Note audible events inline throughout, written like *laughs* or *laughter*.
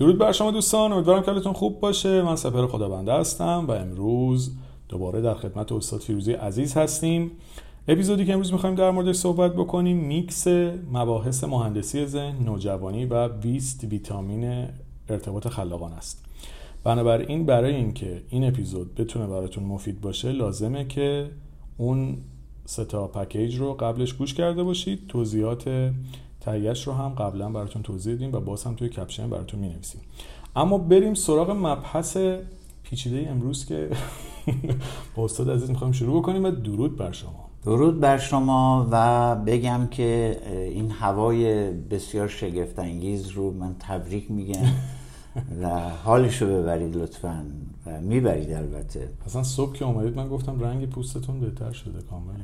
درود بر شما دوستان امیدوارم که حالتون خوب باشه. من سپر خدابنده هستم و امروز دوباره در خدمت استاد فیروزی عزیز هستیم. اپیزودی که امروز می‌خوایم در موردش صحبت بکنیم میکس مباحث مهندسی ذهن نوجوانی و 20 ویتامین ارتباط خلاقان است. بنابراین برای اینکه این اپیزود بتونه براتون مفید باشه لازمه که اون ستا پکیج رو قبلش گوش کرده باشید. توضیحات تهیهش رو هم قبلا براتون توضیح دیم و باز هم توی کپشن براتون می نویسیم اما بریم سراغ مبحث پیچیده امروز که *laughs* با استاد عزیز می‌خوایم شروع بکنیم و درود بر شما. درود بر شما و بگم که این هوای بسیار شگفت انگیز رو من تبریک میگم *laughs* و حالشو ببرید لطفا. می‌برید البته. اصلا صبح که اومدید من گفتم رنگ پوستتون بهتر شده کامل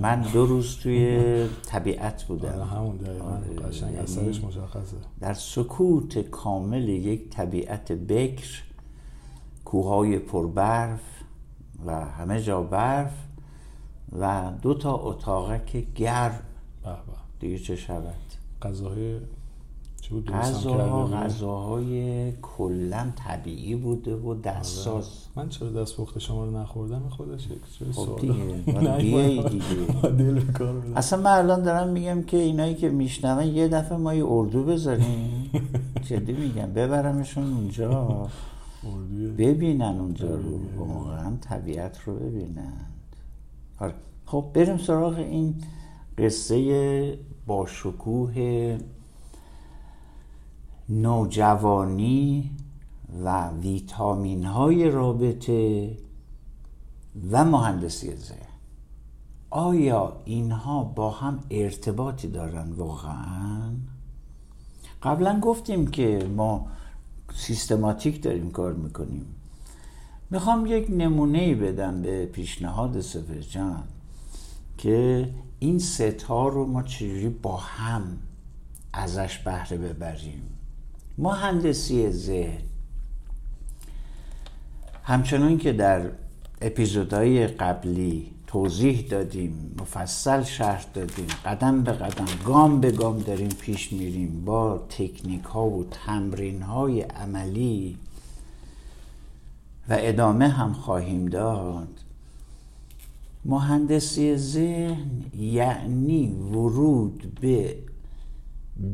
من دو روز توی طبیعت بودم. آره همون دقیقا. آره، قشنگ یعنی اثرش مشخصه. در سکوت کامل یک طبیعت بکر کوههای پربرف و همه جا برف و دو تا اتاقک گرم. دیگه چه شود؟ غذاهای چی بود درست هم غذاها؟ غذاهای کلا طبیعی بوده و دستساز. من چرا دست پخت شما رو نخوردم؟ خودش یک خب سوال دیگه، *laughs* دل. اصلا من الان دارم میگم که اینایی که میشنون یه دفعه ما یه اردو بذاریم. *laughs* جدی میگم ببرمشون اونجا. ببینن اونجا رو واقعا طبیعت رو ببینن. آره. خب بریم سراغ این قصه با شکوه نوجوانی و ویتامین های رابطه و مهندسی ذهن. آیا اینها با هم ارتباطی دارن واقعا؟ قبلا گفتیم که ما سیستماتیک داریم کار می‌کنیم. می‌خوام یک نمونه بدم به پیشنهاد سفر جان که این ستا رو ما چجوری با هم ازش بهره ببریم. مهندسی ذهن. همچنان که در اپیزودهای قبلی توضیح دادیم مفصل شرح دادیم قدم به قدم گام به گام داریم پیش میریم با تکنیک ها و تمرین های عملی و ادامه هم خواهیم داد. مهندسی ذهن یعنی ورود به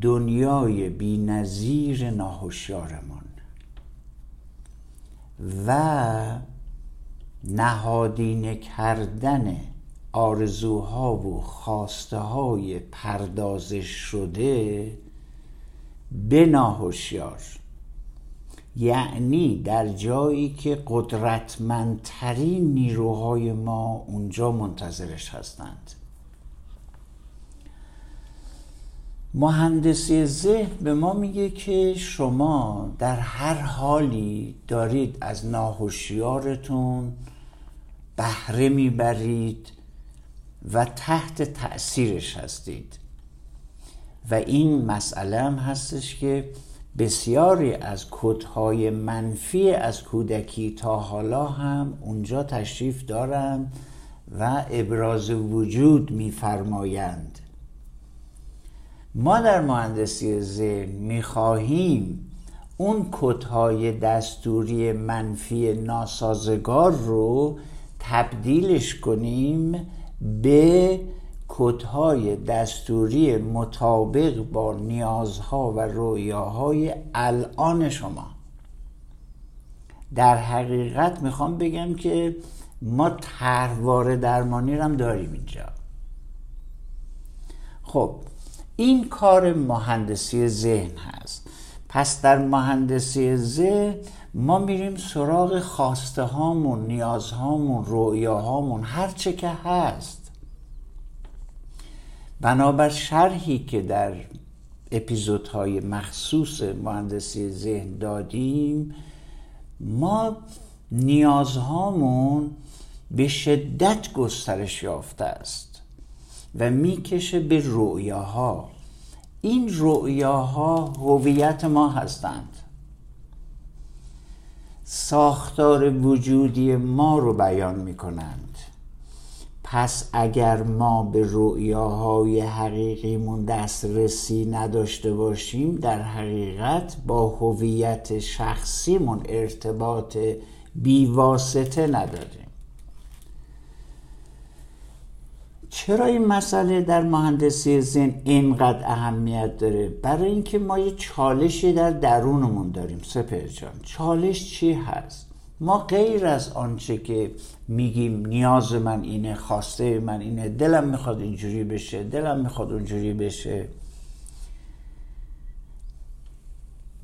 دنیای بینظیر ناهوشیارمان و نهادینه کردن آرزوها و خواسته های پردازش شده به ناهوشیار یعنی در جایی که قدرتمندترین نیروهای ما اونجا منتظرش هستند. مهندسی ذهن به ما میگه که شما در هر حالی دارید از ناهوشیارتون بهره می‌برید و تحت تأثیرش هستید. و این مسئله هم هستش که بسیاری از کدهای منفی از کودکی تا حالا هم اونجا تشریف دارند و ابراز وجود میفرمایند. ما در مهندسی ذهن می‌خواهیم اون کدهای دستوری منفی ناسازگار رو تبدیلش کنیم به کدهای دستوری مطابق با نیازها و رویاهای الان شما. در حقیقت می‌خوام بگم که ما طرحواره درمانی رو هم داریم اینجا. خب این کار مهندسی ذهن هست. پس در مهندسی ذهن ما میریم سراغ خواسته هامون نیازهامون رویاهامون هر چه که هست. بنابر شرحی که در اپیزودهای مخصوص مهندسی ذهن دادیم ما نیازهامون به شدت گسترش یافته است و می‌کشه به رؤیاها. این رؤیاها هویت ما هستند. ساختار وجودی ما رو بیان می کنند پس اگر ما به رؤیاهای حقیقیمون دسترسی نداشته باشیم در حقیقت با هویت شخصیمون ارتباط بیواسطه نداریم. چرا این مسئله در مهندسی زن اینقدر اهمیت داره؟ برای اینکه ما یه چالشی در درونمون داریم سپر جان. چالش چی هست؟ ما غیر از آنچه که میگیم نیاز من اینه خواسته من اینه دلم می‌خواد اینجوری بشه دلم می‌خواد اونجوری بشه.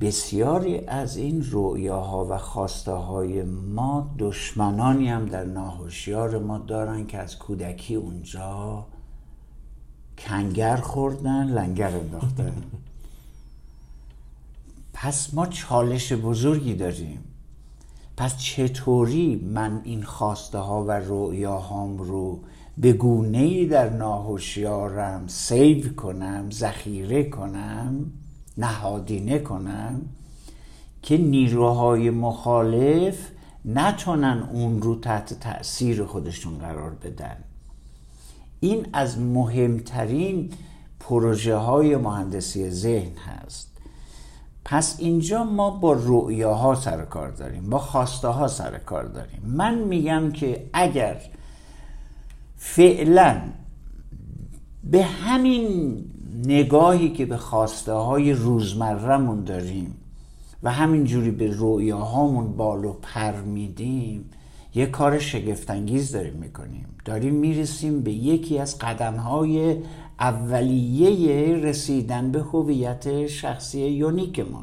بسیاری از این رؤیاها و خواسته های ما دشمنانی هم در ناهوشیار ما دارن که از کودکی اونجا کنگر خوردن لنگر انداختن. *laughs* پس ما چالش بزرگی داریم. پس چطوری من این خواسته ها و رؤیاهام رو به گونه ای در ناهوشیارم سیو کنم ذخیره کنم؟ نهادینه کنم که نیروهای مخالف نتونن اون رو تحت تاثیر خودشون قرار بدن. این از مهمترین پروژه های مهندسی ذهن هست. پس اینجا ما با رؤیاها سر کار داریم با خواسته ها سر کار داریم. من میگم که اگر فعلا به همین نگاهی که به خواسته های روزمرهمون داریم و همینجوری به رویاهامون بالو پر میدیم یه کار شگفتانگیز داریم می‌کنیم. داریم می‌رسیم به یکی از قدمهای اولیه رسیدن به هویت شخصی یونیکمون.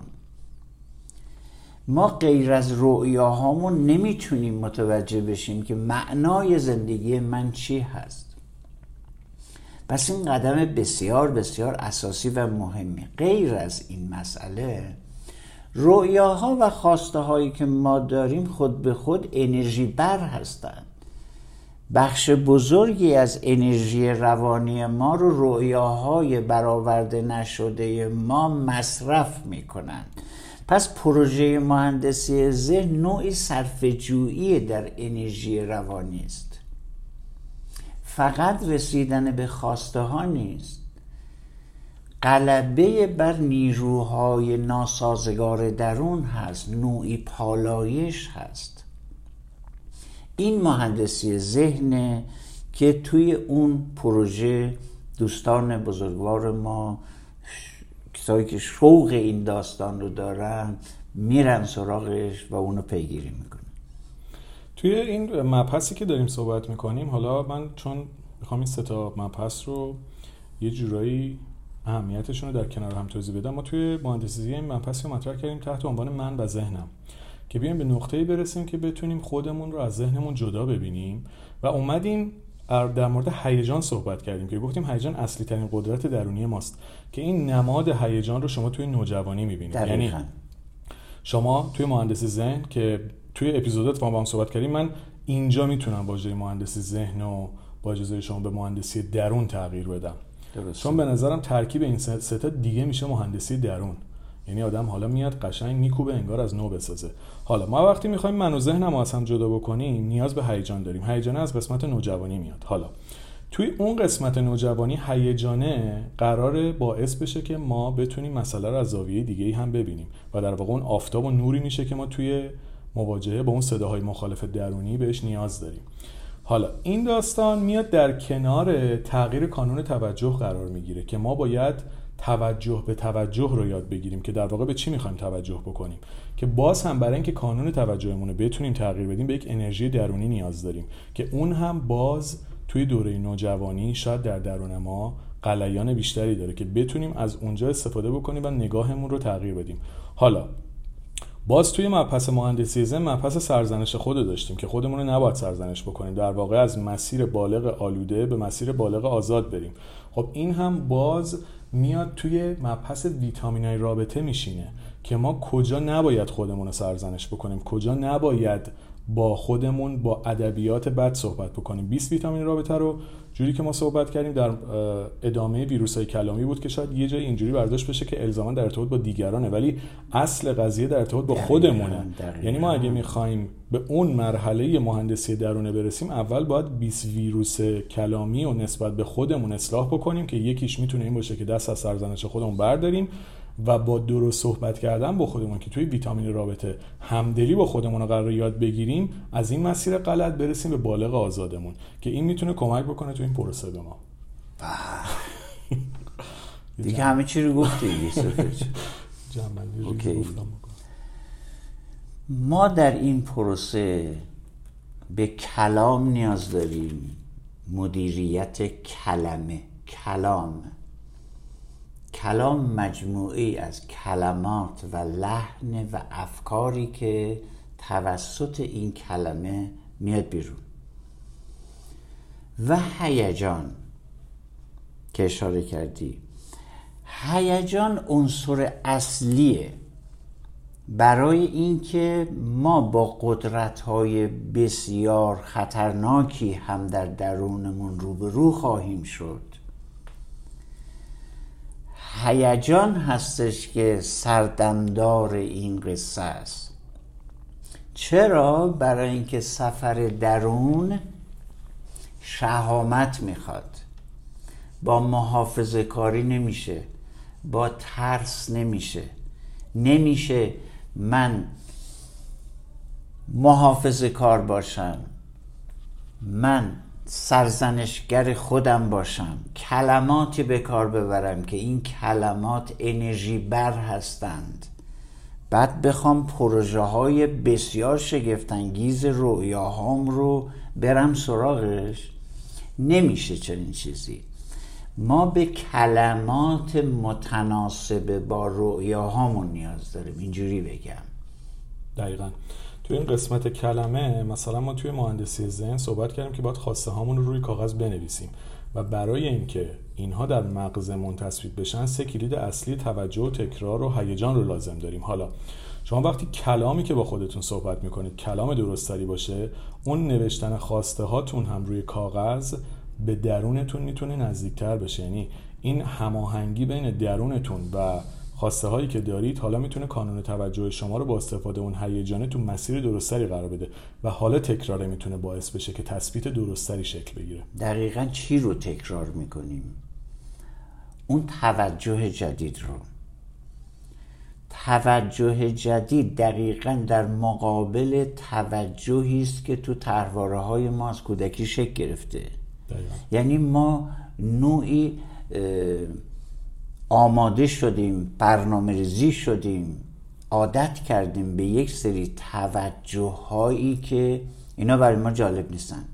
ما غیر از رؤیاهامون نمی‌تونیم متوجه بشیم که معنای زندگی من چی هست. پس این قدم بسیار بسیار اساسی و مهمی غیر از این مسئله رؤیاها و خواسته هایی که ما داریم خود به خود انرژی بر هستند. بخش بزرگی از انرژی روانی ما رو رؤیاهای برآورده نشده ما مصرف می کنند پس پروژه مهندسی ذهن نوعی صرفه‌جویی در انرژی روانی است. فقط رسیدن به خواسته ها نیست. غلبه بر نیروهای ناسازگار درون هست نوعی پالایش هست. این مهندسی ذهنه که توی اون پروژه دوستان بزرگوار ما کسایی که شوق این داستان رو دارن میرن سراغش و اونو پیگیری می‌کنن. توی این مبحثی که داریم صحبت می‌کنیم حالا من چون می‌خوام این ستا مبحث رو یه جورایی اهمیتشون رو در کنار هم توضیح بدم ما توی مهندسی این مبحثی رو مطرح کردیم تحت عنوان من و ذهنم. که بیایم به نقطه‌ای برسیم که بتونیم خودمون رو از ذهنمون جدا ببینیم و اومدیم در مورد هیجان صحبت کردیم که گفتیم هیجان اصلی ترین قدرت درونی ماست که این نماد هیجان رو شما توی نوجوانی می‌بینید. یعنی شما توی مهندسی ذهن که توی اپیزودات با هم صحبت کردیم. من اینجا می‌تونم واژه مهندسی ذهن و با اجازه شما به مهندسی درون تغییر بدم. چون به نظرم ترکیب این ستا دیگه میشه مهندسی درون. یعنی آدم حالا میاد قشنگ میکوبه انگار از نو بسازه. حالا ما وقتی می‌خوایم من و ذهنم از هم جدا بکنیم نیاز به هیجان داریم. هیجان از قسمت نوجوانی میاد. حالا توی اون قسمت نوجوانی هیجانه قرار باعث بشه که ما بتونیم مسئله رو از زاویه دیگه هم ببینیم و در واقع اون آفتاب و نوری میشه که ما توی مواجهه با اون صداهای مخالف درونی بهش نیاز داریم. حالا این داستان میاد در کنار تغییر کانون توجه قرار می‌گیره که ما باید توجه به توجه رو یاد بگیریم که در واقع به چی می‌خوایم توجه بکنیم. که باز هم برای اینکه کانون توجهمون رو بتونیم تغییر بدیم به یک انرژی درونی نیاز داریم که اون هم باز توی دوره نوجوانی شاید در درون ما قلیان بیشتری داره که بتونیم از اونجا استفاده بکنیم و نگاهمون رو تغییر بدیم. حالا باز توی مبحث مهندسی زن مبحث سرزنش خود داشتیم که خودمون رو نباید سرزنش بکنیم. در واقع از مسیر بالغ آلوده به مسیر بالغ آزاد بریم. خب این هم باز میاد توی مبحث ویتامینای رابطه میشینه که ما کجا نباید خودمون رو سرزنش بکنیم؟ کجا نباید با خودمون با ادبیات بد صحبت بکنیم. 20 ویتامین رابطه رو جوری که ما صحبت کردیم در ادامه ویروس های کلامی بود که شاید یه جای اینجوری برداشت بشه که الزاما در ارتباط با دیگرانه ولی اصل قضیه در ارتباط با خودمونه. یعنی ما اگه می‌خوایم به اون مرحله مهندسی درونه برسیم اول باید 20 ویروس کلامی و نسبت به خودمون اصلاح بکنیم که یکیش می‌تونه این باشه که دست از سرزنش خودمون برداریم. و با درست صحبت کردن با خودمون که توی ویتامین رابطه همدلی با خودمون رو قرار یاد بگیریم از این مسیر غلط برسیم به بالغ آزادمون که این می‌تونه کمک بکنه تو این پروسه به ما. *laughs* دیگه همه چی رو گفتی *laughs* ما در این پروسه به کلام نیاز داریم. مدیریت کلمه. کلام. کلام مجموعی از کلمات و لحن و افکاری که توسط این کلمه میاد بیرون. و هیجان که اشاره کردی. هیجان عنصر اصلیه. برای اینکه ما با قدرت های بسیار خطرناکی هم در درونمون روبرو خواهیم شد. هیجان هستش که سردمدار این قصه است. چرا؟ برای اینکه سفر درون شهامت می‌خواد. با محافظه کاری نمیشه با ترس نمیشه. نمیشه من محافظه کار باشم. من سرزنشگر خودم باشم. کلماتی به کار ببرم که این کلمات انرژی بر هستند. بعد بخوام پروژه های بسیار شگفتانگیز رویاهام رو برم سراغش. نمیشه چنین چیزی. ما به کلمات متناسب با رویاهامون نیاز داریم. اینجوری بگم. دقیقا. توی این قسمت کلمه مثلا ما توی مهندسی ذهن صحبت کردیم که باید خواسته هامون رو روی کاغذ بنویسیم و برای اینکه اینها در مغزمون تصویب بشن سه کلید اصلی توجه و تکرار و هیجان رو لازم داریم. حالا شما وقتی کلامی که با خودتون صحبت می‌کنید کلام درستری باشه اون نوشتن خواسته هاتون هم روی کاغذ به درونتون می‌تونه نزدیکتر بشه. یعنی این هماهنگی بین درونتون و خواسته هایی که دارید حالا می‌تونه کانون توجه شما رو با استفاده اون هیجانه تو مسیر درستری قرار بده و حالا تکراره می‌تونه باعث بشه که تثبیت درستری شکل بگیره. دقیقا چی رو تکرار می‌کنیم؟ اون توجه جدید رو. توجه جدید دقیقا در مقابل توجهی است که تو تحواره های ما از کودکی شکل گرفته. یعنی ما نوعی آماده شدیم برنامه ریزی شدیم عادت کردیم به یک سری توجه هایی که اینا برای ما جالب نیستن.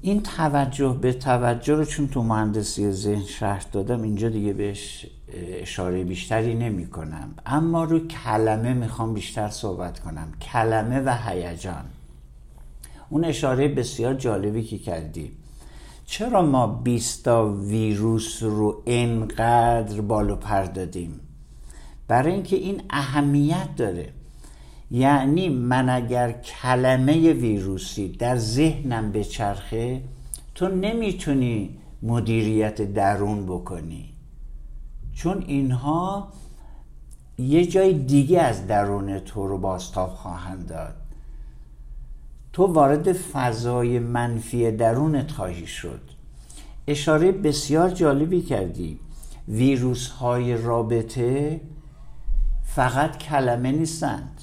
این توجه به توجه رو چون تو مهندسی ذهن شرح دادم اینجا دیگه بهش اشاره بیشتری نمی کنم اما رو کلمه می‌خوام بیشتر صحبت کنم. کلمه و هیجان. اون اشاره بسیار جالبی که کردی. چرا ما بیستا ویروس رو انقدر بالو پر دادیم برای اینکه این اهمیت داره. یعنی من اگر کلمه ویروسی در ذهنم بچرخه تو نمی‌تونی مدیریت درون بکنی. چون اینها یه جای دیگه از درون تو رو باستاب خواهند داد. تو وارد فضای منفی درونت خواهی شد. اشاره بسیار جالبی کردی. ویروس های رابطه فقط کلمه نیستند.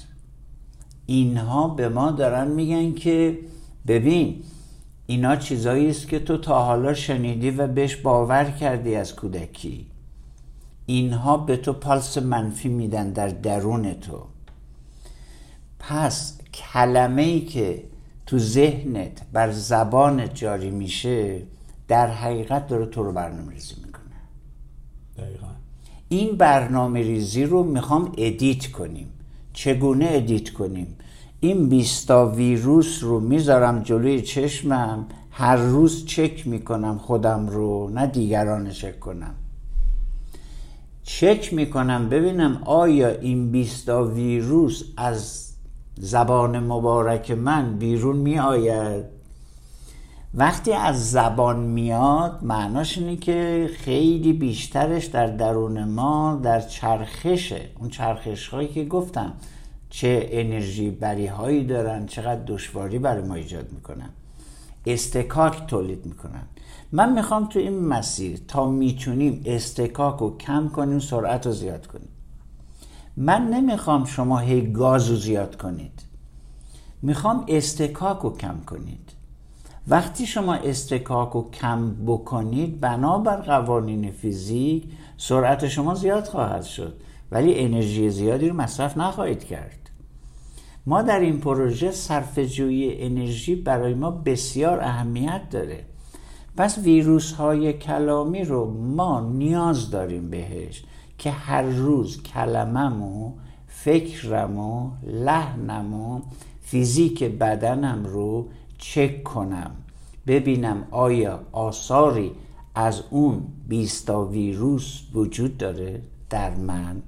اینها به ما دارن میگن که ببین اینا چیزایی است که تو تا حالا شنیدی و بهش باور کردی از کودکی. اینها به تو پالس منفی میدن در درون تو. پس کلمه ای که تو ذهنت بر زبانت جاری میشه در حقیقت داره تو رو برنامه ریزی می‌کنه. دقیقا. این برنامه ریزی رو می‌خوام edit کنیم. چگونه ادیت کنیم؟ این بیستا ویروس رو می‌ذارم جلوی چشمم هر روز چک می‌کنم خودم رو نه دیگران چک کنم. چک می‌کنم ببینم آیا این بیستا ویروس از زبان مبارک من بیرون می آید وقتی از زبان میاد معناش اینه که خیلی بیشترش در درون ما در چرخشه. اون چرخش هایی که گفتم چه انرژی بری هایی دارن چقدر دشواری برای ما ایجاد می‌کنن. استکاک تولید می‌کنن. من می‌خوام تو این مسیر تا می‌تونیم استکاک رو کم کنیم سرعت رو زیاد کنیم. من نمی‌خوام شما هی گاز رو زیاد کنید. می‌خوام استکاک رو کم کنید. وقتی شما استکاک رو کم بکنید بنابر قوانین فیزیک سرعت شما زیاد خواهد شد. ولی انرژی زیادی رو مصرف نخواهید کرد. ما در این پروژه صرف جویی انرژی برای ما بسیار اهمیت داره. پس ویروس های کلامی رو ما نیاز داریم بهش. که هر روز کلممو فکرمو لحنمو فیزیک بدنم رو چک کنم. ببینم آیا آثاری از اون بیستا ویروس وجود داره در من.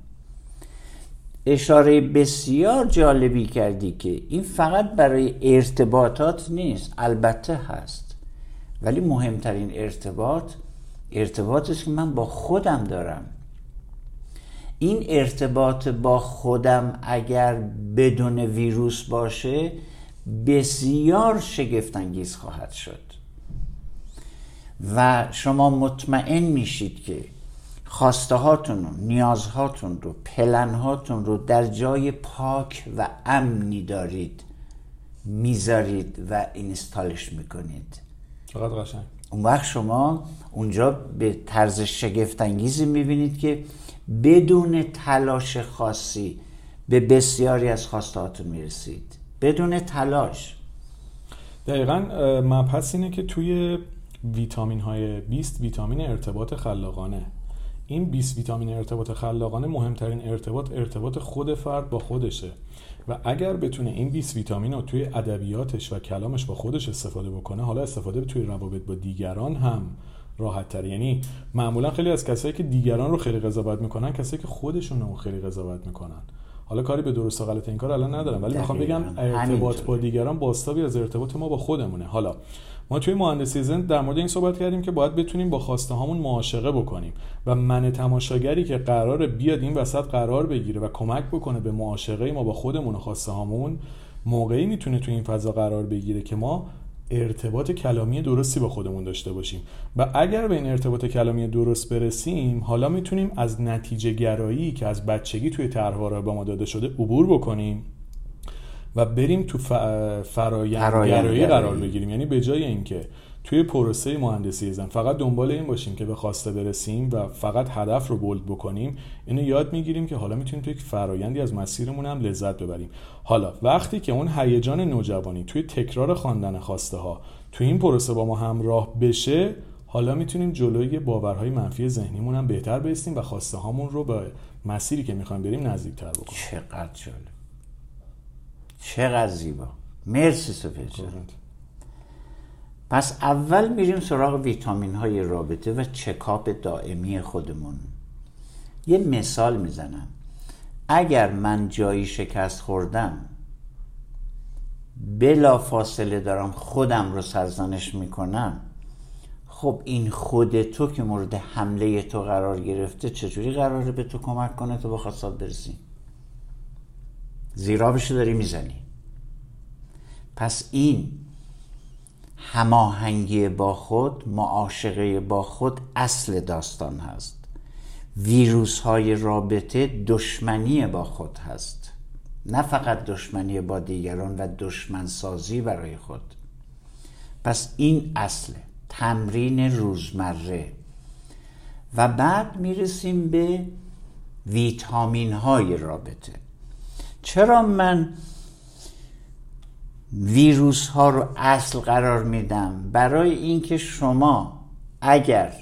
اشاره بسیار جالبی کردی که این فقط برای ارتباطات نیست البته هست. ولی مهمترین ارتباط ارتباطی که من با خودم دارم. این ارتباط با خودم اگر بدون ویروس باشه بسیار شگفتانگیز خواهد شد. و شما مطمئن میشید که خواسته هاتون رو نیازهاتون رو پلن هاتون رو در جای پاک و امنی دارید می‌ذارید و اینستالش می‌کنید. چقدر قشنگ. اون وقت شما اونجا به طرز شگفتانگیزی می‌بینید که بدون تلاش خاصی به بسیاری از خواستهاتون می‌رسید. بدون تلاش. دقیقا مبحث اینه که توی ویتامین های 20 ویتامین ارتباط خلاقانه. این 20 ویتامین ارتباط خلاقانه مهمترین ارتباط ارتباط خود فرد با خودشه. و اگر بتونه این 20 ویتامین رو توی ادبیاتش و کلامش با خودش استفاده بکنه حالا استفاده توی روابط با دیگران هم راحت تر یعنی معمولا خیلی از کسایی که دیگران رو خیلی قضاوت می‌کنن کسایی که خودشون رو خیلی قضاوت می‌کنن. حالا کاری به درست و غلط این کار الان ندارم ولی می‌خوام بگم ارتباط با دیگران باستابی از ارتباط ما با خودمونه. حالا ما توی مهندسی زند در مورد این صحبت کردیم که باید بتونیم با خواسته هامون معاشقه بکنیم و من تماشاگری که قرار بیاد این وسط قرار بگیره و کمک بکنه به معاشقه ما با خودمون و خواسته هامون موقعی می‌تونه توی این فضا قرار بگیره که ما ارتباط کلامی درستی با خودمون داشته باشیم. و اگر به این ارتباط کلامی درست برسیم حالا می‌تونیم از نتیجه گرایی که از بچگی توی طرحواره با ما داده شده عبور بکنیم. و بریم تو فرایندگرایی قرار بگیریم. یعنی به جای اینکه توی پروسه مهندسی زن فقط دنبال این باشیم که به خواسته برسیم و فقط هدف رو بولد بکنیم اینو یاد می‌گیریم که حالا می‌تونیم توی یک فرایندی از مسیرمون هم لذت ببریم. حالا وقتی که اون هیجان نوجوانی توی تکرار خواندن خواسته ها توی این پروسه با ما همراه بشه حالا می‌تونیم جلوی باورهای منفی ذهنیمون هم بهتر بیستیم و خواسته هامون رو به مسیری که می‌خوایم بریم نزدیکتر بکنیم. چقدر جالب. چقدر زیبا. مرسی سفید پس اول میریم سراغ ویتامین های رابطه و چکاپ دائمی خودمون. یه مثال می‌زنم. اگر من جایی شکست خوردم بلا فاصله دارم خودم رو سرزنش می‌کنم. خب این خود تو که مورد حمله تو قرار گرفته چجوری قراره به تو کمک کنه تو به برسی؟ زیرابشو داری می‌زنی. پس این هماهنگی با خود معاشقه با خود اصل داستان هست. ویروس های رابطه دشمنی با خود هست. نه فقط دشمنی با دیگران و دشمنسازی برای خود. پس این اصل تمرین روزمره. و بعد می‌رسیم به ویتامین های رابطه. چرا من ویروس ها رو اصل قرار میدم؟ برای اینکه شما اگر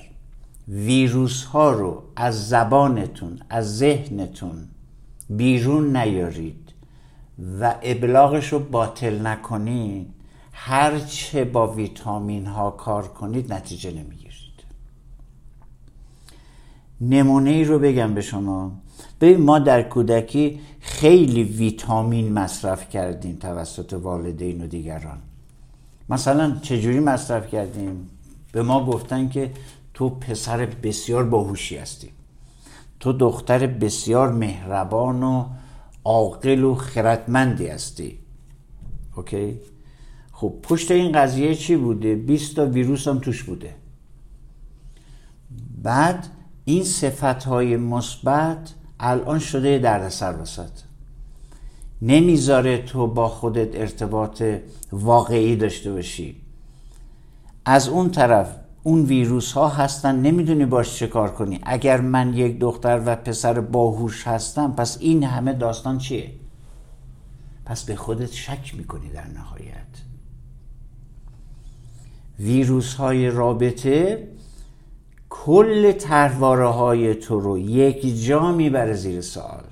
ویروس ها رو از زبانتون از ذهنتون بیرون نیارید و ابلاغش رو باطل نکنید هرچه با ویتامین ها کار کنید نتیجه نمی‌گیرید. نمونه ای رو بگم به شما. ببین ما در کودکی خیلی ویتامین مصرف کردیم توسط والدین و دیگران. مثلا چجوری مصرف کردیم؟ به ما گفتن که تو پسر بسیار باهوشی هستی. تو دختر بسیار مهربان و عاقل و خردمندی هستی. اوکی؟ خب پشت این قضیه چی بوده؟ 20 تا ویروس هم توش بوده. بعد این صفت های مثبت الان شده دردسر وسط. نمی‌ذاره تو با خودت ارتباط واقعی داشته باشی. از اون طرف اون ویروس ها هستن نمی‌دونی باش چه کار کنی. اگر من یک دختر و پسر باهوش هستم پس این همه داستان چیه؟ پس به خودت شک می‌کنی در نهایت. ویروس های رابطه کل ترواره های تو رو یک جا می‌بره زیر سوال.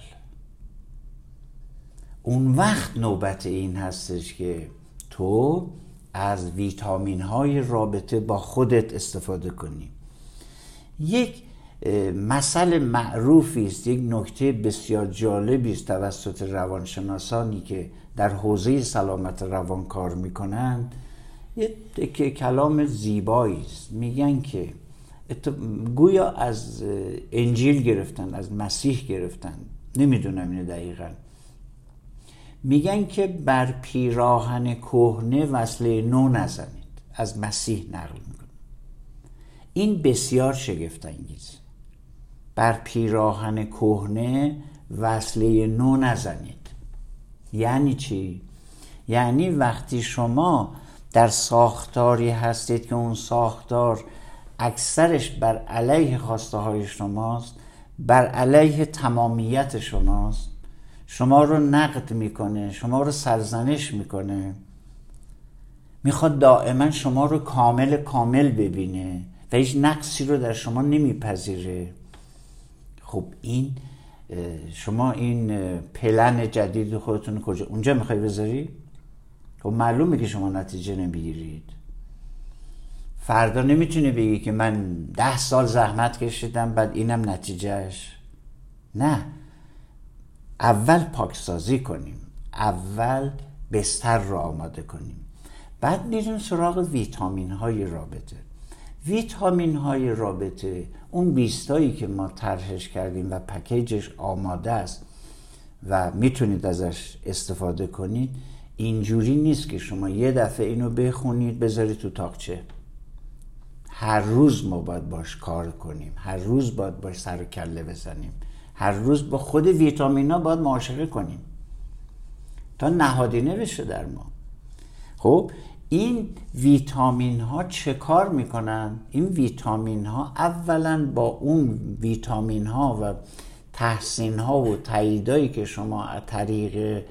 اون وقت نوبت این هستش که تو از ویتامین های رابطه با خودت استفاده کنی. یک مسئله معروفی است یک نکته بسیار جالبی است توسط روانشناسانی که در حوزه سلامت روان کار می‌کنند یه که کلام زیبایی است. میگن که گویا از انجیل گرفتن از مسیح گرفتن. نمی‌دونم اینو دقیقا. میگن که بر پیراهن کهنه وصله نو نزنید. از مسیح نقل می‌کنه این بسیار شگفت انگیز بر پیراهن کهنه وصله نو نزنید. یعنی چی؟ یعنی وقتی شما در ساختاری هستید که اون ساختار اکثرش بر علیه خواسته های شماست بر علیه تمامیت شماست. شما رو نقد می‌کنه شما رو سرزنش می‌کنه. می‌خواد دائما شما رو کامل کامل ببینه و هیچ نقصی رو در شما نمیپذیره. خب این شما این پلن جدید خودتون کجا؟ اونجا می‌خوای بذاری؟ خب معلومه که شما نتیجه نمی‌گیرید. فردا نمی‌تونی بگی که من ده سال زحمت کشیدم بعد اینم نتیجهش نه. اول پاکسازی کنیم. اول بستر رو آماده کنیم. بعد میریم سراغ ویتامین های رابطه. ویتامین های رابطه اون بیستایی که ما طرحش کردیم و پکیجش آماده است و می‌تونید ازش استفاده کنید اینجوری نیست که شما یه دفعه اینو بخونید بذارید تو تاقچه. هر روز ما باید باش کار کنیم. هر روز باید باش سر کله بزنیم. هر روز با خود ویتامینا باید معاشقه کنیم. تا نهادینه بشه در ما. خب این ویتامین ها چه کار می‌کنن؟ این ویتامین ها اولا با اون ویتامین ها و تحسین ها و تاییدایی که شما از طریق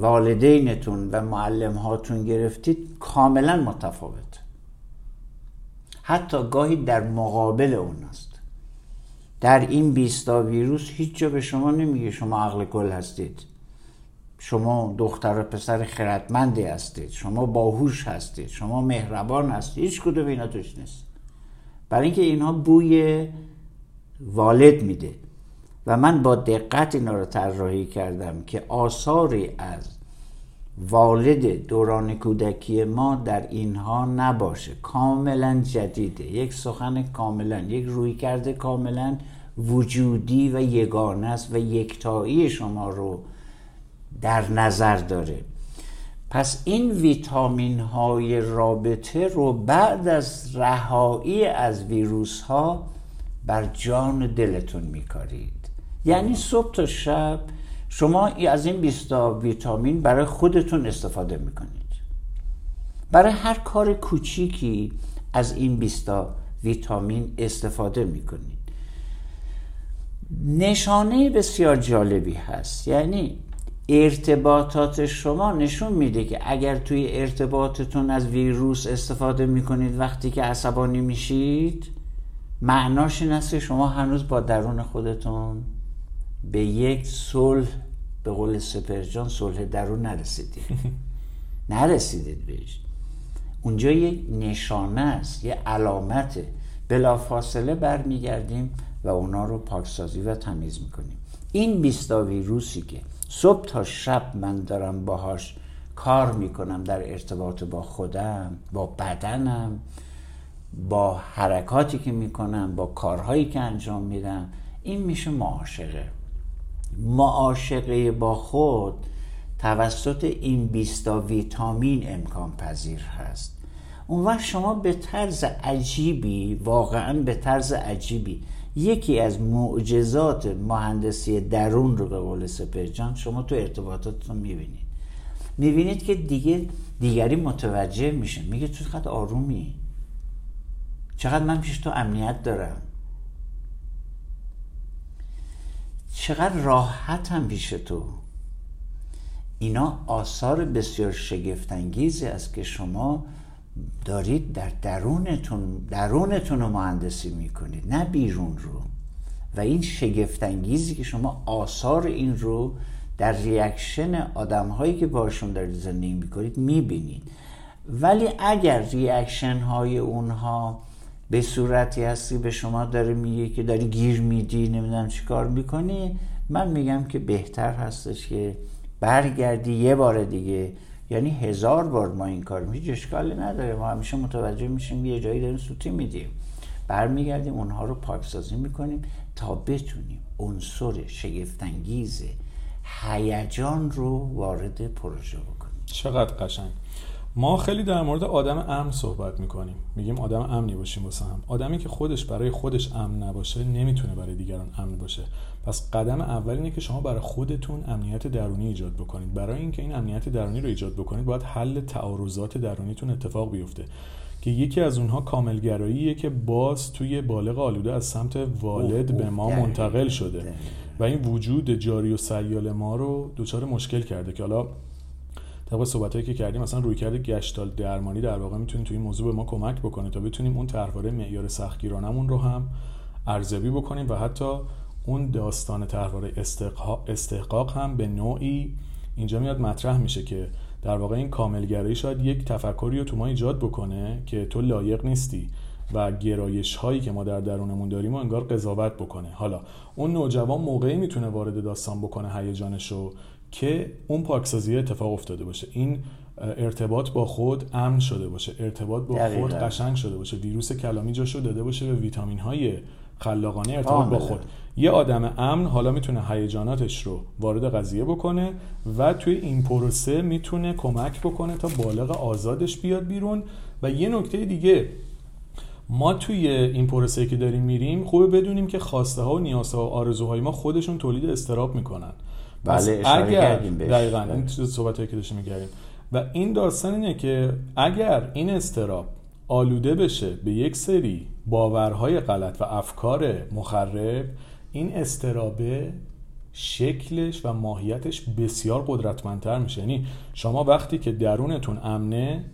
والدینتون و معلم هاتون گرفتید کاملا متفاوت. حتی گاهی در مقابل اون است. در این بیستا ویروس هیچ جا به شما نمیگه شما عقل کل هستید. شما دختر و پسر خردمندی هستید. شما باهوش هستید. شما مهربان هستید. هیچ کدوم اینا توش نیست. برای اینکه اینها بوی والد میده. و من با دقت اینا رو طراحی کردم که آثاری از والد دوران کودکی ما در اینها نباشه. کاملا جدیده. یک سخن کاملا یک روی کرده کاملا وجودی و یگانه است و یکتایی شما رو در نظر داره. پس این ویتامین های رابطه رو بعد از رهایی از ویروس ها بر جان دلتون میکارید. یعنی صبح تا شب شما از این 20 ویتامین برای خودتون استفاده می‌کنید. برای هر کار کوچیکی از این 20 ویتامین استفاده می‌کنید. نشانه بسیار جالبی هست. یعنی ارتباطات شما نشون میده که اگر توی ارتباطتون از ویروس استفاده می‌کنید وقتی که عصبانی میشید معناش این است که شما هنوز با درون خودتون به یک صلح به قول سپرجان صلح درون نرسیدید. *laughs* نرسیدید بهش. اونجا یه نشانه است یه علامته بلافاصله برمیگردیم و اونا رو پاکسازی و تمیز می‌کنیم. این بیستا ویروسی که صبح تا شب من دارم باهاش کار می‌کنم در ارتباط با خودم با بدنم با حرکاتی که می‌کنم با کارهایی که انجام میدم این میشه معاشقه. معاشقه با خود توسط این بیستا ویتامین امکان پذیر هست. اون وقت شما به طرز عجیبی واقعا به طرز عجیبی یکی از معجزات مهندسی درون رو به قول سپرجان شما تو ارتباطاتتون می‌بینید. می‌بینید که دیگه دیگری متوجه میشه. میگه تو چقدر آرومی. چقدر من پیش تو امنیت دارم. چقدر راحتم پیش تو. اینا آثار بسیار شگفتانگیزی است که شما دارید در درونتون درونتون رو مهندسی می‌کنید نه بیرون رو. و این شگفتانگیزی که شما آثار این رو در reaction آدم هایی که باشون دارید زندگی می‌کنید می‌بینید. ولی اگر reaction های اونها به صورتی هستی به شما داره میگه که داری گیر میدی نمی‌دونم چی کار می‌کنی. من میگم که بهتر هستش که برگردی یه بار دیگه. یعنی هزار بار ما این کار هیچ اشکالی نداره. ما همیشه متوجه میشیم یه جایی داریم سوتی میدیم. برمیگردیم اونها رو پاکسازی می‌کنیم تا بتونیم عنصر شگفتانگیز هیجان رو وارد پروژه بکنیم. چقدر قشنگ. ما خیلی در مورد آدم امن صحبت می‌کنیم. میگیم آدم امنی باشیم واسه هم. آدمی که خودش برای خودش امن نباشه نمی‌تونه برای دیگران امن باشه. پس قدم اول اینه که شما برای خودتون امنیت درونی ایجاد بکنید. برای اینکه این امنیت درونی رو ایجاد بکنید باید حل تعارضات درونیتون اتفاق بیفته. که یکی از اونها کاملگراییه که باز توی بالغ آلوده از سمت والد به ما منتقل شده. و این وجود جاری و سیال ما رو دچار مشکل کرده که حالا طبق صحبتایی که کردیم مثلا روی کرده گشتال درمانی در واقع می‌تونه توی این موضوع به ما کمک بکنه تا بتونیم اون طرحواره معیار سختگیرانمون رو هم ارزیابی بکنیم و حتی اون داستان طرحواره استحقاق هم به نوعی اینجا میاد مطرح میشه که در واقع این کاملگرایی شاید یک تفکری رو تو ما ایجاد بکنه که تو لایق نیستی و گرایش هایی که ما در درونمون داریم و انگار قضاوت بکنه. حالا اون نوجوان موقعی می‌تونه وارد داستان بکنه هیجانش رو که اون پاکسازی اتفاق افتاده باشه. این ارتباط با خود امن شده باشه. ارتباط با خود قشنگ شده باشه. ویروس کلامی جاشو داده باشه به ویتامین های خلاقانه ارتباط با خود. یه آدم امن حالا می‌تونه هیجاناتش رو وارد قضیه بکنه و توی این پروسه می‌تونه کمک بکنه تا بالغ آزادش بیاد بیرون. و یه نکته دیگه ما توی این پروسه که داریم میریم خوبه بدونیم که خواسته ها و نیازها و آرزوهای ما خودشون تولید استراب می‌کنن. بله اگر دقیقا این صحبت که داشتیم میگردیم و این داستان اینه که اگر این استراب آلوده بشه به یک سری باورهای غلط و افکار مخرب این استرابه شکلش و ماهیتش بسیار قدرتمندتر میشه. یعنی شما وقتی که درونتون امنه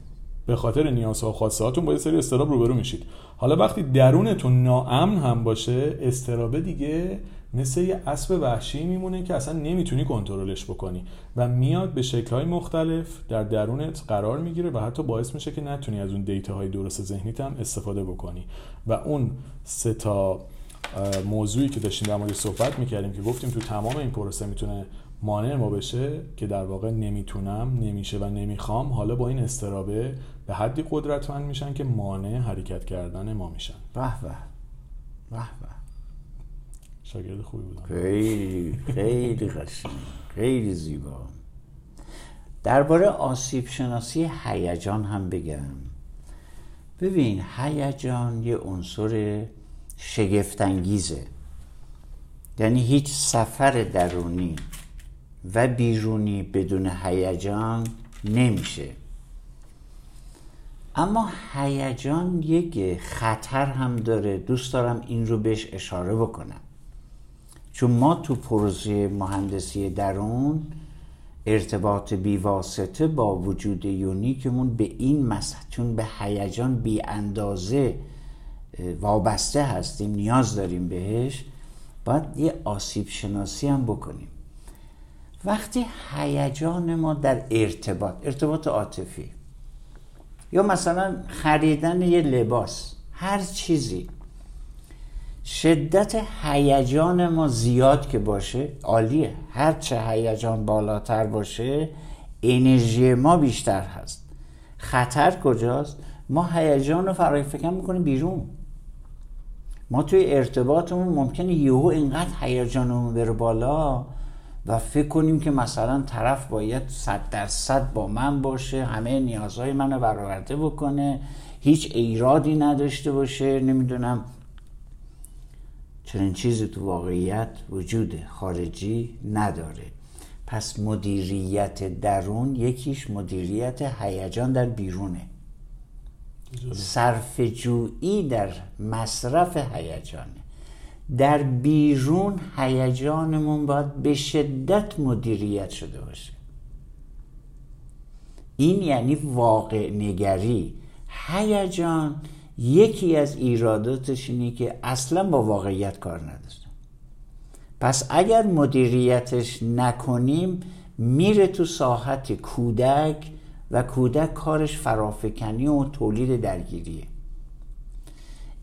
به خاطر نیازها و خواسته هاتون با یه سری استراب روبرو میشید. حالا وقتی درونتون ناامن هم باشه استرابه دیگه مثل یه اسب وحشی میمونه که اصلا نمی‌تونی کنترلش بکنی و میاد به شکلهای مختلف در درونت قرار می‌گیره و حتی باعث میشه که نتونی از اون دیتاهای درست ذهنیت هم استفاده بکنی. و اون سه تا موضوعی که داشتیم در مورد صحبت می‌کردیم که گفتیم تو تمام این پروسه می‌تونه مانع ما بشه که در واقع نمی‌تونم نمیشه و نمی‌خوام حالا با این استرابه به حدی قدرتمند میشن که مانع حرکت کردن ما میشن. به به به. شاگرد خوبی بودم. خیلی خیلی قشنگ خیلی زیبا. درباره آسیب شناسی هیجان هم بگم. ببین هیجان یه عنصر شگفتانگیزه. یعنی هیچ سفر درونی و بیرونی بدون هیجان نمیشه. اما هیجان یک خطر هم داره. دوست دارم این رو بهش اشاره بکنم. چون ما تو پروژه مهندسی درون ارتباط بیواسطه با وجود یونیکمون به این مسئله چون به هیجان بی اندازه وابسته هستیم نیاز داریم بهش باید یه آسیب شناسی هم بکنیم. وقتی هیجان ما در ارتباط ارتباط عاطفی یا مثلا خریدن یه لباس هر چیزی شدت هیجان ما زیاد که باشه عالیه. هر چه هیجان بالاتر باشه انرژی ما بیشتر هست. خطر کجاست؟ ما هیجان رو فرای فکر می‌کنیم بیرون. ما توی ارتباطمون ممکنه یهو اینقدر هیجانمون بره بالا و فکر کنیم که مثلا طرف باید صد درصد با من باشه همه نیازهای منو برآورده بکنه هیچ ایرادی نداشته باشه نمی‌دونم چنین چیزی تو واقعیت وجود خارجی نداره. پس مدیریت درون یکیش مدیریت هیجان در بیرونه. صرف جویی در مصرف هیجانه. در بیرون هیجانمون باید به شدت مدیریت شده باشه. این یعنی واقع نگری. هیجان یکی از ایراداتش اینه که اصلا با واقعیت کار نداره پس اگر مدیریتش نکنیم میره تو ساحت کودک و کودک کارش فرافکنی و تولید درگیریه.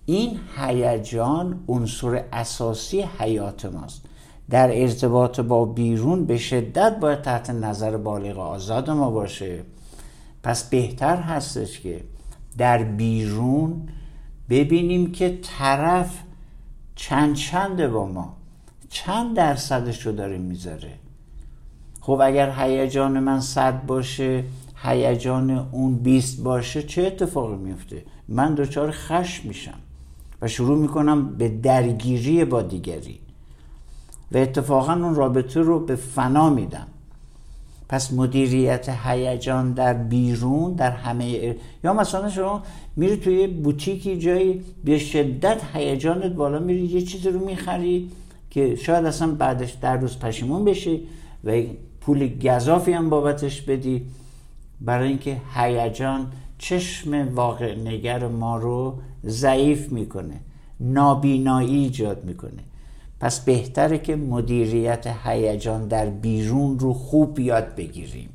این هیجان عنصر اساسی حیات ماست. در ارتباط با بیرون به شدت باید تحت نظر بالغ آزاد ما باشه. پس بهتر هستش که در بیرون ببینیم که طرف چند چنده با ما. چند درصدش رو داره می‌ذاره. خب اگر هیجان من صد باشه هیجان اون بیست باشه چه اتفاقی میفته؟ من دچار خشم میشم و شروع می‌کنم به درگیری با دیگری. و اتفاقا اون رابطه رو به فنا میدم. پس مدیریت هیجان در بیرون در همه یا مثلا شما میری توی بوتیکی جایی به شدت هیجانت بالا میری یه چیزی رو می‌خری که شاید اصلا بعدش در روز پشیمون بشی و پول گذافی هم بابتش بدی. برای اینکه هیجان چشم واقع نگر ما رو ضعیف می‌کنه نابینایی ایجاد می‌کنه. پس بهتره که مدیریت هیجان در بیرون رو خوب یاد بگیریم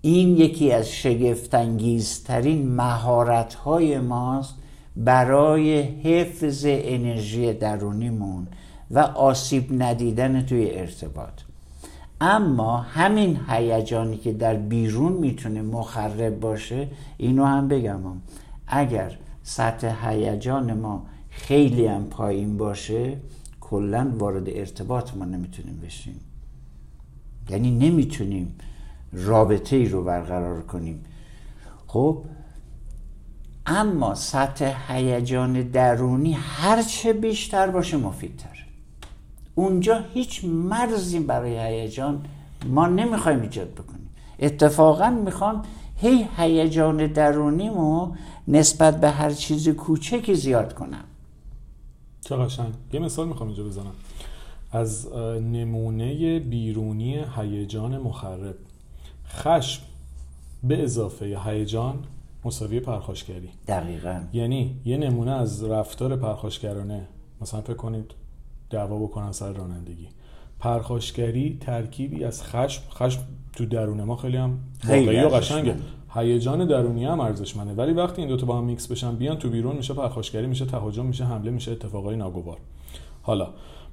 این یکی از شگفتانگیزترین مهارت های ماست برای حفظ انرژی درونیمون و آسیب ندیدن توی ارتباط اما همین هیجانی که در بیرون می‌تونه مخرب باشه اینو هم بگم. اگر سطح هیجان ما خیلی هم پایین باشه کلا وارد ارتباط ما نمی‌تونیم بشیم. یعنی نمی‌تونیم رابطه ای رو برقرار کنیم. خب اما سطح هیجان درونی هرچه بیشتر باشه مفیدتر. اونجا هیچ مرزی برای هیجان ما نمی‌خوایم ایجاد بکنیم. اتفاقا می‌خوام هی هیجان درونیمو نسبت به هر چیز کوچکی زیاد کنم. چه قشنگ. یه مثال می‌خوام اینجا بزنم. از نمونه بیرونی هیجان مخرب. خشم به اضافه هیجان مساوی پرخاشگری. دقیقا. یعنی یه نمونه از رفتار پرخاشگرانه. مثلا فکر کنید دعوا بکنن سر رانندگی. پرخاشگری ترکیبی از خشم. خشم تو درون ما خیلی هم واقعی و قشنگه. هیجان درونی هم ارزشمنده ولی وقتی این دوتا با هم میکس بشن بیان تو بیرون میشه پرخاشگری میشه تهاجم میشه حمله میشه اتفاقای ناگوار. حالا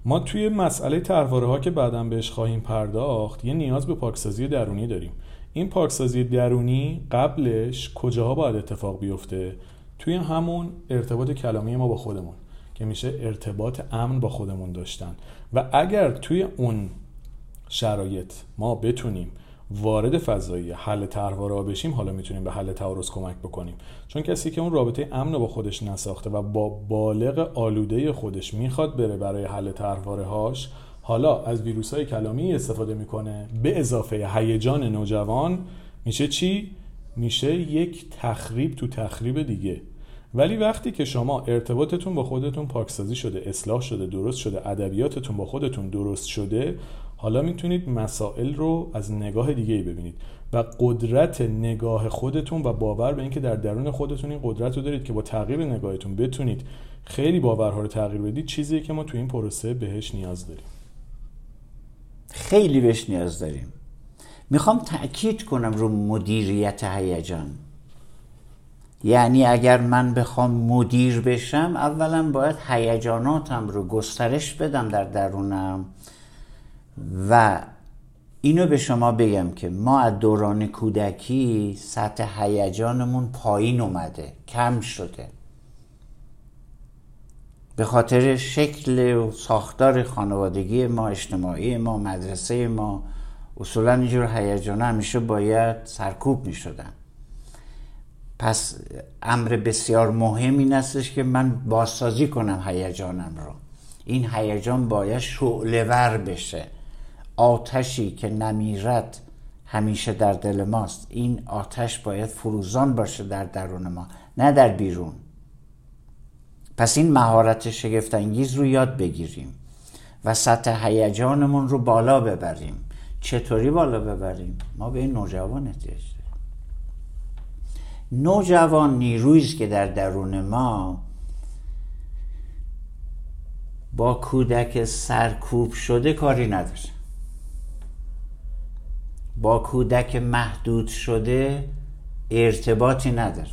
ما توی مسئله ترواره ها که بعدا بهش خواهیم پرداخت یه نیاز به پاکسازی درونی داریم. این پاکسازی درونی قبلش کجاها باید اتفاق بیفته؟ توی همون ارتباط کلامی ما با خودمون که میشه ارتباط امن با خودمون داشتن. و اگر توی اون شرایط ما بتونیم وارد فضایی حل طرحواره بشیم حالا می‌تونیم به حل تعارض کمک بکنیم. چون کسی که اون رابطه امن با خودش نساخته و با بالغ آلوده خودش می‌خواد بره برای حل طرحواره هاش حالا از ویروس های کلامی استفاده می‌کنه به اضافه هیجان نوجوان میشه چی؟ میشه یک تخریب تو تخریب دیگه. ولی وقتی که شما ارتباطتون با خودتون پاکسازی شده اصلاح شده درست شده ادبیاتتون با خودتون درست شده حالا می‌تونید مسائل رو از نگاه دیگه ای ببینید و قدرت نگاه خودتون و باور به اینکه در درون خودتون این قدرت رو دارید که با تغییر نگاهتون بتونید خیلی باورها رو تغییر بدید چیزی که ما تو این پروسه بهش نیاز داریم. خیلی بهش نیاز داریم. می‌خوام تاکید کنم رو مدیریت هیجان. یعنی اگر من بخوام مدیر بشم اولا باید هیجاناتم رو گسترش بدم در درونم. و اینو به شما بگم که ما از دوران کودکی سطح هیجانمون پایین اومده کم شده. به خاطر شکل و ساختار خانوادگی ما اجتماعی ما مدرسه ما اصولا اینجور هیجان همیشه باید سرکوب می شدن پس امر بسیار مهم این استش که من بازسازی کنم هیجانم رو. این هیجان باید شعلور بشه. آتشی که نمیرد همیشه در دل ماست. این آتش باید فروزان باشه در درون ما نه در بیرون. پس این مهارت شگفت انگیز رو یاد بگیریم و سطح هیجانمون رو بالا ببریم. چطوری بالا ببریم؟ ما به این نوجوان احتیاج داریم. نوجوان نیرویی که در درون ما با کودک سرکوب شده کاری نداره. با کودک محدود شده ارتباطی نداره.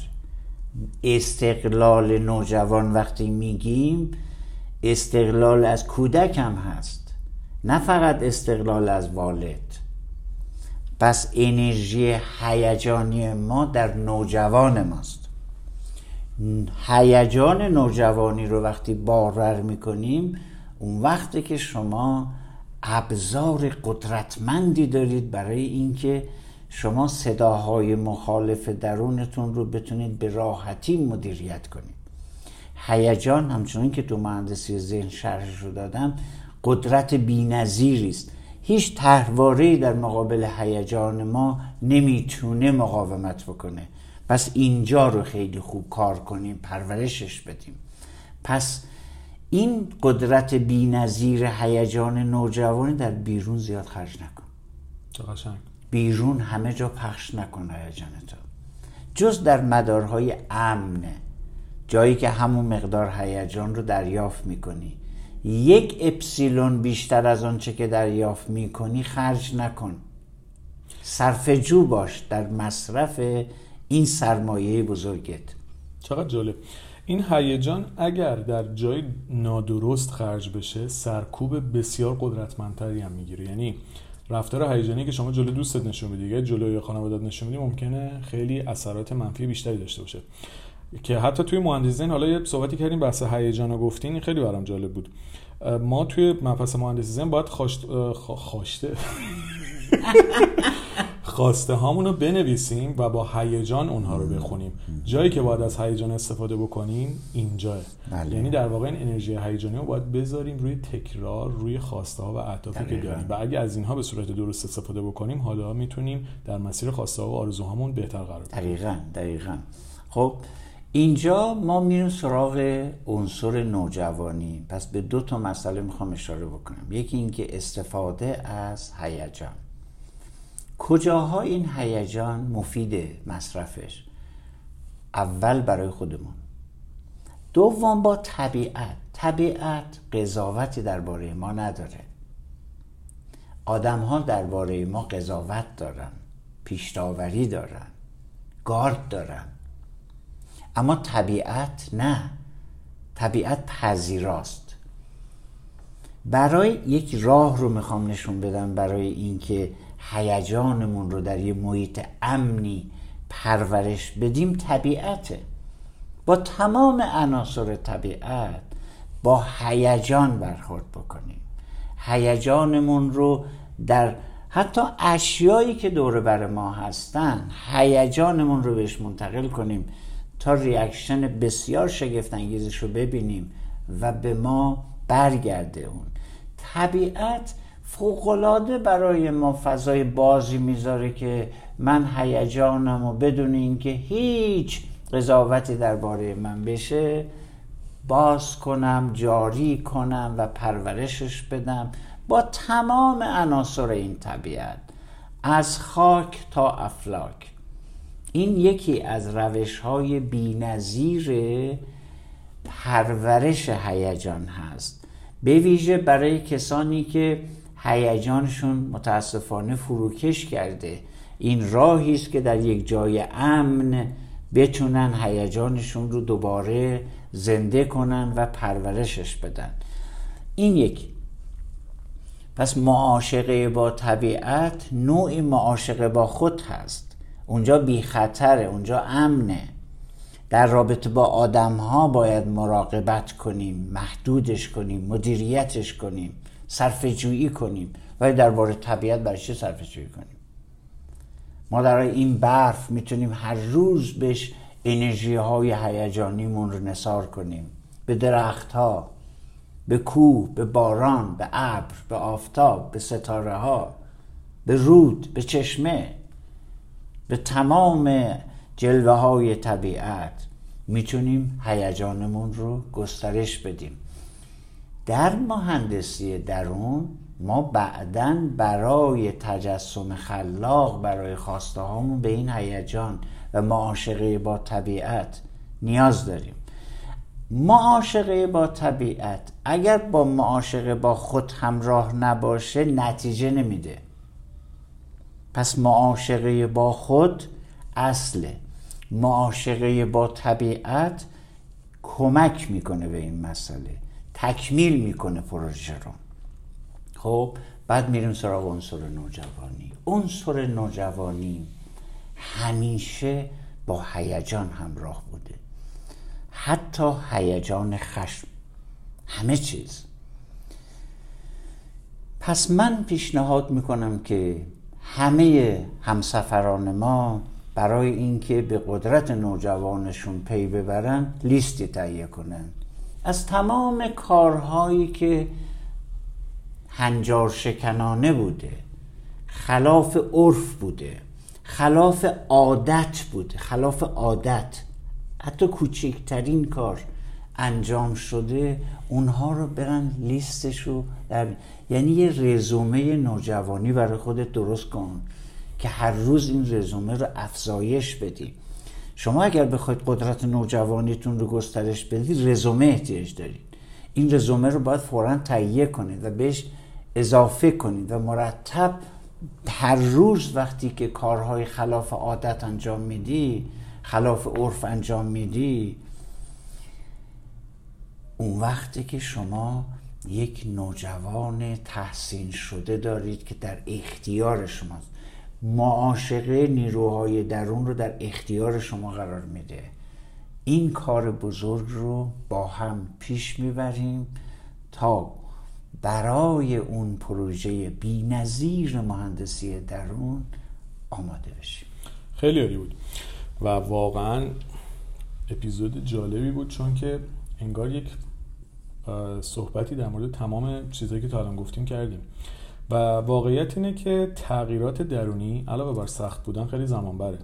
استقلال نوجوان وقتی میگیم استقلال از کودک هم هست. نه فقط استقلال از والد. پس انرژی هیجانی ما در نوجوان ماست. هیجان نوجوانی رو وقتی بارور می‌کنیم اون وقتی که شما ابزار قدرتمندی دارید برای اینکه شما صداهای مخالف درونتون رو بتونید به راحتی مدیریت کنید. هیجان همچنین که تو مهندسی ذهن شرحش رو دادم قدرت بینظیری است. هیچ طرحواره‌ای در مقابل هیجان ما نمی‌تونه مقاومت بکنه. پس اینجا رو خیلی خوب کار کنیم پرورشش بدیم. پس این قدرت بینظیر هیجان نوجوانی در بیرون زیاد خرج نکن. بیرون همه جا پخش نکن هیجانتو. جز در مدارهای امنه جایی که همون مقدار هیجان رو دریافت می‌کنی. یک اپسیلون بیشتر از آنچه که دریافت می‌کنی خرج نکن. صرف جو باش در مصرف این سرمایه بزرگت. چقدر جالب. این هیجان اگر در جای نادرست خرج بشه سرکوب بسیار قدرتمندتری هم می‌گیره. یعنی رفتار هیجانی که شما جلو دوستت نشون میدی یا جلوی خانوادت نشون میدی ممکنه خیلی اثرات منفی بیشتری داشته باشه. که حتی توی مهندسی حالا یه صحبتی کردیم بحث هیجان رو گفتین خیلی برام جالب بود. ما توی مبحث مهندسی باید خاشت... خاشته خواسته هامون رو بنویسیم و با هیجان اونها رو بخونیم. جایی که باید از هیجان استفاده بکنیم اینجاه. بله. یعنی در واقع این انرژی هیجانی رو باید بذاریم روی تکرار روی خواسته ها و اهدافی که داریم. و اگه از اینها به صورت درست استفاده بکنیم حالا می‌تونیم در مسیر خواسته ها و آرزوهامون بهتر قرار بگیریم دقیقا دقیقا. خب اینجا ما میریم سراغ عنصر نوجوانی. پس به دو تا مسئله می‌خوام اشاره بکنم. یکی اینکه استفاده از هیجان. کجاها این هیجان مفید مصرفش؟ اول برای خودمون. دوم با طبیعت. طبیعت قضاوتی درباره ما نداره. آدم ها درباره ما قضاوت دارن پیشتاوری دارن گارد دارن. اما طبیعت نه. طبیعت پذیراست. برای یک راه رو می‌خوام نشون بدم برای اینکه هیجانمون رو در یه محیط امنی پرورش بدیم طبیعته. با تمام عناصر طبیعت با هیجان برخورد بکنیم. هیجانمون رو در حتی اشیایی که دور بر ما هستن هیجانمون رو بهش منتقل کنیم تا ریاکشن بسیار شگفت انگیزش رو ببینیم و به ما برگرده اون. طبیعت فوقلاده برای ما فضای بازی می‌ذاره که من هیجانم و بدون اینکه هیچ قضاوتی درباره من بشه باز کنم جاری کنم و پرورشش بدم با تمام عناصر این طبیعت از خاک تا افلاک. این یکی از روش های بینظیر پرورش هیجان هست. به ویژه برای کسانی که هیجانشون متاسفانه فروکش کرده. این راهی است که در یک جای امن بتونن هیجانشون رو دوباره زنده کنن و پرورشش بدن. این یکی پس معاشقه با طبیعت نوعی معاشقه با خود هست. اونجا بی خطره اونجا امنه. در رابطه با آدم ها باید مراقبت کنیم محدودش کنیم مدیریتش کنیم. صرف جویی کنیم. ولی درباره طبیعت برای چه کنیم؟ ما در این برف می‌تونیم هر روز بهش انرژی های هیجانیمون رو نصار کنیم. به درخت ها به کوه به باران به ابر به آفتاب به ستاره ها به رود به چشمه به تمام جلوه های طبیعت می‌تونیم هیجانمون رو گسترش بدیم. در مهندسی درون ما بعدا برای تجسم خلاق برای خواسته هامون به این هیجان و معاشقه با طبیعت نیاز داریم. معاشقه با طبیعت اگر با معاشقه با خود همراه نباشه نتیجه نمیده. پس معاشقه با خود اصله. معاشقه با طبیعت کمک می‌کنه به این مسئله. تکمیل می‌کنه پروژه رو. خب بعد میریم سراغ عنصر نوجوانی. عنصر نوجوانی همیشه با هیجان همراه بوده. حتی هیجان خشم. همه چیز. پس من پیشنهاد می‌کنم که همه همسفران ما برای اینکه به قدرت نوجوانشون پی ببرن لیستی تهیه کنن. از تمام کارهایی که هنجار شکنانه بوده خلاف عرف بوده خلاف عادت بوده خلاف عادت حتی کوچکترین کار انجام شده اونها رو برن لیستش رو در یعنی یه رزومه نوجوانی برای خودت درست کن که هر روز این رزومه رو افزایش بدی. شما اگر بخواید قدرت نوجوانیتون رو گسترش بدید رزومه احتیاج دارید. این رزومه رو باید فورا تهیه کنید و بهش اضافه کنید و مرتب هر روز وقتی که کارهای خلاف عادت انجام میدی خلاف عرف انجام میدی اون وقتی که شما یک نوجوان تحسین شده دارید که در اختیار شماست. معاشقه نیروهای درون رو در اختیار شما قرار میده. این کار بزرگ رو با هم پیش می‌بریم تا برای اون پروژه بی نظیر مهندسی درون آماده بشیم. خیلی عالی بود. و واقعا اپیزود جالبی بود چون که انگار یک صحبتی در مورد تمام چیزهایی که تا الان گفتیم کردیم. و واقعیت اینه که تغییرات درونی علاوه بر سخت بودن خیلی زمان بره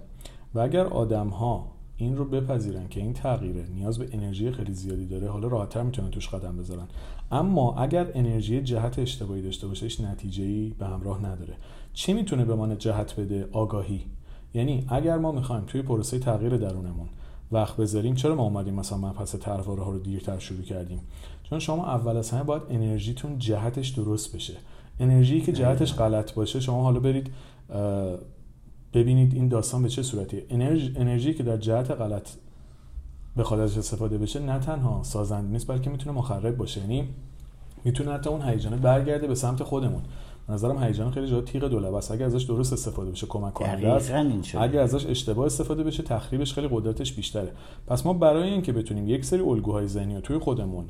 و اگر آدم ها این رو بپذیرن که این تغییره نیاز به انرژی خیلی زیادی داره حالا راحتتر می‌تونن توش قدم بذارن. اما اگر انرژی جهت اشتباهی داشته باشه هیچ نتیجه به همراه نداره. چی می‌تونه به ما جهت بده؟ آگاهی. یعنی اگر ما می‌خوایم توی پروسه تغییر درونمون وقت بذاریم چرا ما اومدیم مثلا مبحث طرحواره ها رو دیرتر شروع کردیم؟ چون شما اول از همه باید انرژیتون جهتش درست بشه. انرژی که جهتش غلط باشه شما حالا برید ببینید این داستان به چه صورتی انرژی, انرژی که در جهت غلط بخواد ازش استفاده بشه نه تنها سازنده نیست بلکه می‌تونه مخرب باشه. یعنی می‌تونه حتی اون هیجانه برگرده به سمت خودمون. نظرم هیجان خیلی جا تیغ دولبه است. اگه ازش درست استفاده بشه کمک کننده است. اگه ازش اشتباه استفاده بشه تخریبش خیلی قدرتش بیشتره. پس ما برای اینکه بتونیم یک سری الگوهای ذهنی توی خودمون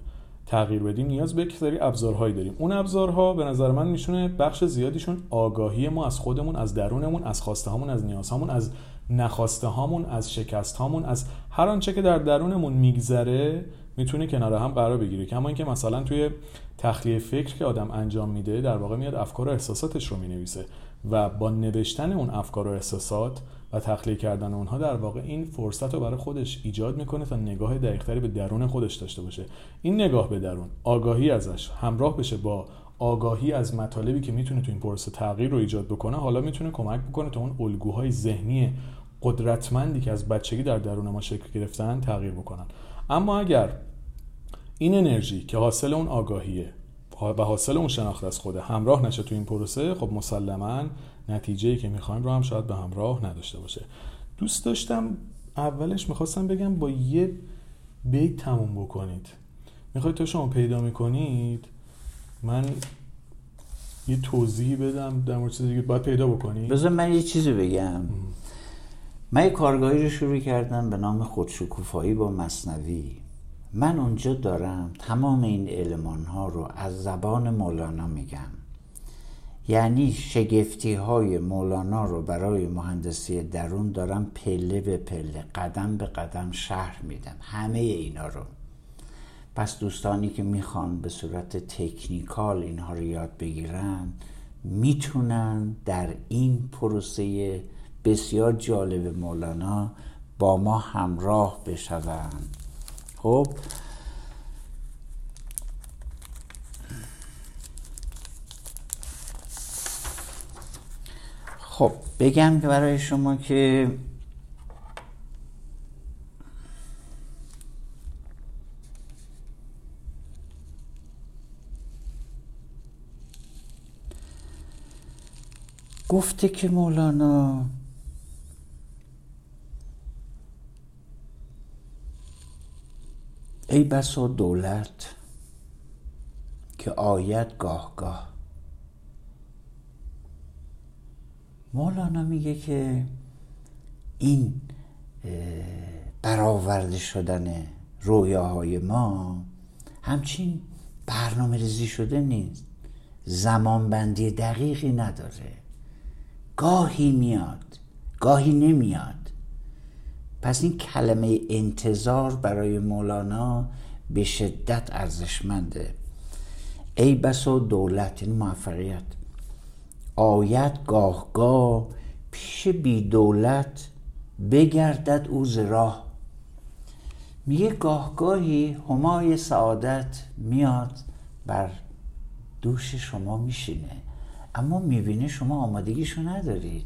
تغییر بدیم نیاز به یک سری ابزارهایی داریم. اون ابزارها به نظر من میشونه بخش زیادیشون آگاهی ما از خودمون از درونمون از خواسته هامون از نیازهامون از نخواسته هامون از شکست هامون از هر آنچه که در درونمون میگذره می‌تونه کنار هم قرار بگیره. کما اینکه مثلا توی تخلیه فکر که آدم انجام میده در واقع میاد افکار و احساساتش رو می‌نویسه و با نوشتن اون افکار و احساسات و تخلیه کردن اونها در واقع این فرصت رو برای خودش ایجاد می‌کنه تا نگاه دقیقتری به درون خودش داشته باشه. این نگاه به درون آگاهی ازش همراه بشه با آگاهی از مطالبی که می‌تونه تو این پروسه تغییر رو ایجاد بکنه حالا می‌تونه کمک بکنه تا اون الگوهای ذهنی قدرتمندی که از بچگی در درون ما شکل گرفتن تغییر بکنن. اما اگر این انرژی که حاصل اون آگاهیه و حاصل اون شناخت از خوده همراه نشه تو این پروسه خب مسلما نتیجه که می‌خوایم رو هم شاید به همراه نداشته باشه. دوست داشتم اولش می‌خواستم بگم با یه بیت تموم بکنید. می‌خواید تا شما پیدا می‌کنید من یه توضیحی بدم در مورد چیزی دیگه باید پیدا بکنید. بذار من یه چیزی بگم. من یه کارگاهی رو شروع کردم به نام خودشکوفایی با مصنوی. من اونجا دارم تمام این علمان ها رو از زبان مولانا میگم. یعنی شگفتی های مولانا رو برای مهندسی درون دارم پله به پله قدم به قدم شهر میدم همه اینا رو. پس دوستانی که می‌خوان به صورت تکنیکال اینها رو یاد بگیرن می‌تونن در این پروسه بسیار جالب مولانا با ما همراه بشوند. خب؟ خب بگم که برای شما که گفته که مولانا ای بسا دولت که آید گاه گاه. مولانا میگه که این برآورده شدن رویاهای ما همچین برنامه ریزی شده نیست. زمان بندی دقیقی نداره. گاهی میاد گاهی نمیاد. پس این کلمه انتظار برای مولانا به شدت ارزشمنده. ای بسا دولت این موفقیت. آید گاه گاه پیش بی دولت بگردد او راه. میگه گاهگاهی همای سعادت میاد بر دوش شما میشینه. اما می‌بینه شما آمادگیشو ندارید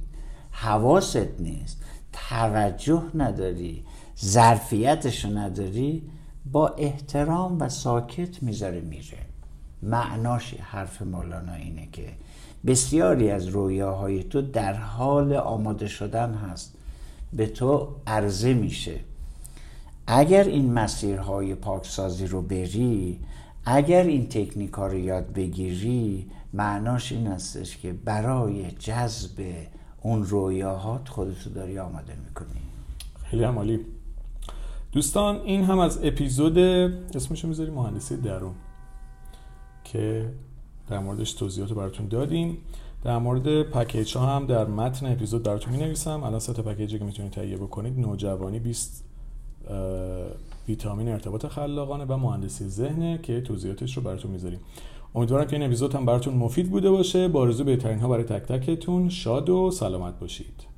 حواست نیست. توجه نداری. ظرفیتشو نداری. با احترام و ساکت می‌ذاره میره. معناش حرف مولانا اینه که بسیاری از رویاهای تو در حال آماده شدن هست. به تو عرضه میشه. اگر این مسیرهای پاکسازی رو بری اگر این تکنیک ها رو یاد بگیری معناش این هستش که برای جذب اون رویاهات خودتو داری آماده می‌کنی. خیلی عمالی. دوستان این هم از اپیزود اسمشو می‌ذاری مهندسی درون که در موردش توضیحات براتون دادیم. در مورد پکیج ها هم در متن اپیزود براتون می نویسم الان سه تا پکیجی که می‌تونید تهیه بکنید. نوجوانی 20 ویتامین ارتباط خلاقانه و مهندسی ذهنه که توضیحاتش رو براتون می‌ذاریم. امیدوارم که این اپیزود هم براتون مفید بوده باشه. با آرزو بهترین ها برای تک تکتون. شاد و سلامت باشید.